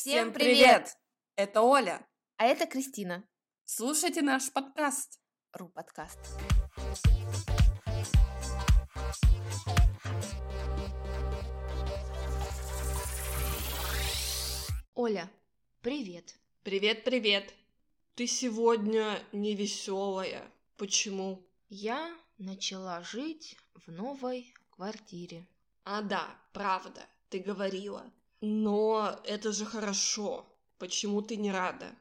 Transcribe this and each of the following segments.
Всем привет! Это Оля. А это Кристина. Слушайте наш подкаст. Ру подкаст. Оля, привет. Привет, привет. Ты сегодня не веселая. Почему? Я начала жить в новой квартире. А да, правда, ты говорила. Но это же хорошо. Почему ты не рада?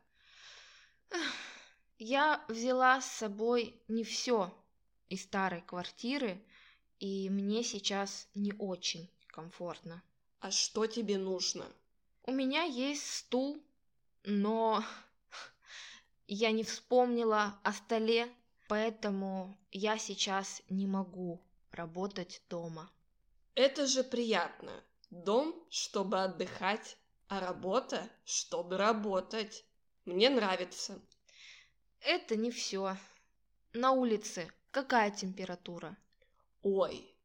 Я взяла с собой не все из старой квартиры, и мне сейчас не очень комфортно. А что тебе нужно? У меня есть стул, но я не вспомнила о столе, поэтому я сейчас не могу работать дома. Это же приятно. Дом, чтобы отдыхать, а работа, чтобы работать. Мне нравится. Это не все. На улице какая температура? Ой,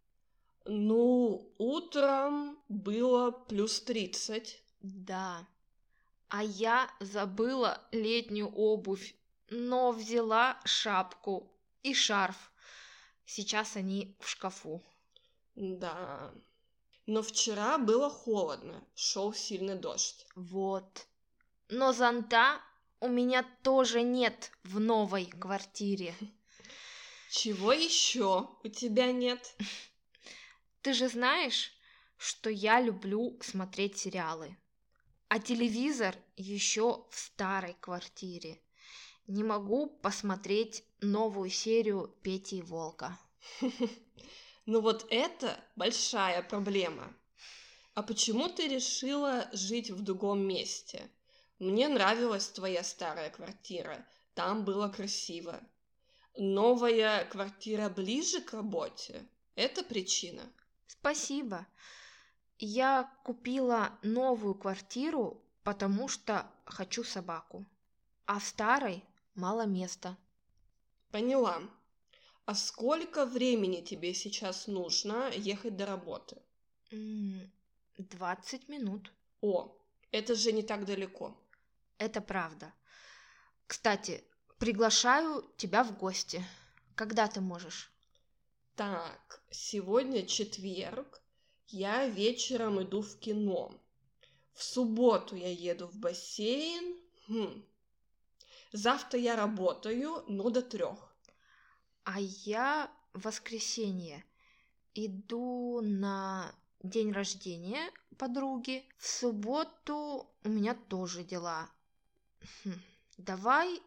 ну, утром было плюс тридцать. Да. А я забыла летнюю обувь, но взяла шапку и шарф. Сейчас они в шкафу. Да. Но вчера было холодно, шел сильный дождь. Вот. Но зонта у меня тоже нет в новой квартире. Чего еще у тебя нет? Ты же знаешь, что я люблю смотреть сериалы. А телевизор еще в старой квартире. Не могу посмотреть новую серию Пети и Волка. Ну вот это большая проблема. А почему ты решила жить в другом месте? Мне нравилась твоя старая квартира, там было красиво. Новая квартира ближе к работе? Это причина? Спасибо. Я купила новую квартиру, потому что хочу собаку. А в старой мало места. Поняла. А сколько времени тебе сейчас нужно ехать до работы? Двадцать минут. О, это же не так далеко. Это правда. Кстати, приглашаю тебя в гости. Когда ты можешь? Так, сегодня четверг. Я вечером иду в кино. В субботу я еду в бассейн. Хм. Завтра я работаю, но до трех. А я в воскресенье иду на день рождения подруги. В субботу у меня тоже дела. Хм, давай,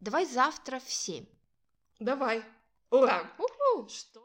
давай завтра в семь. Давай. Ура! Что?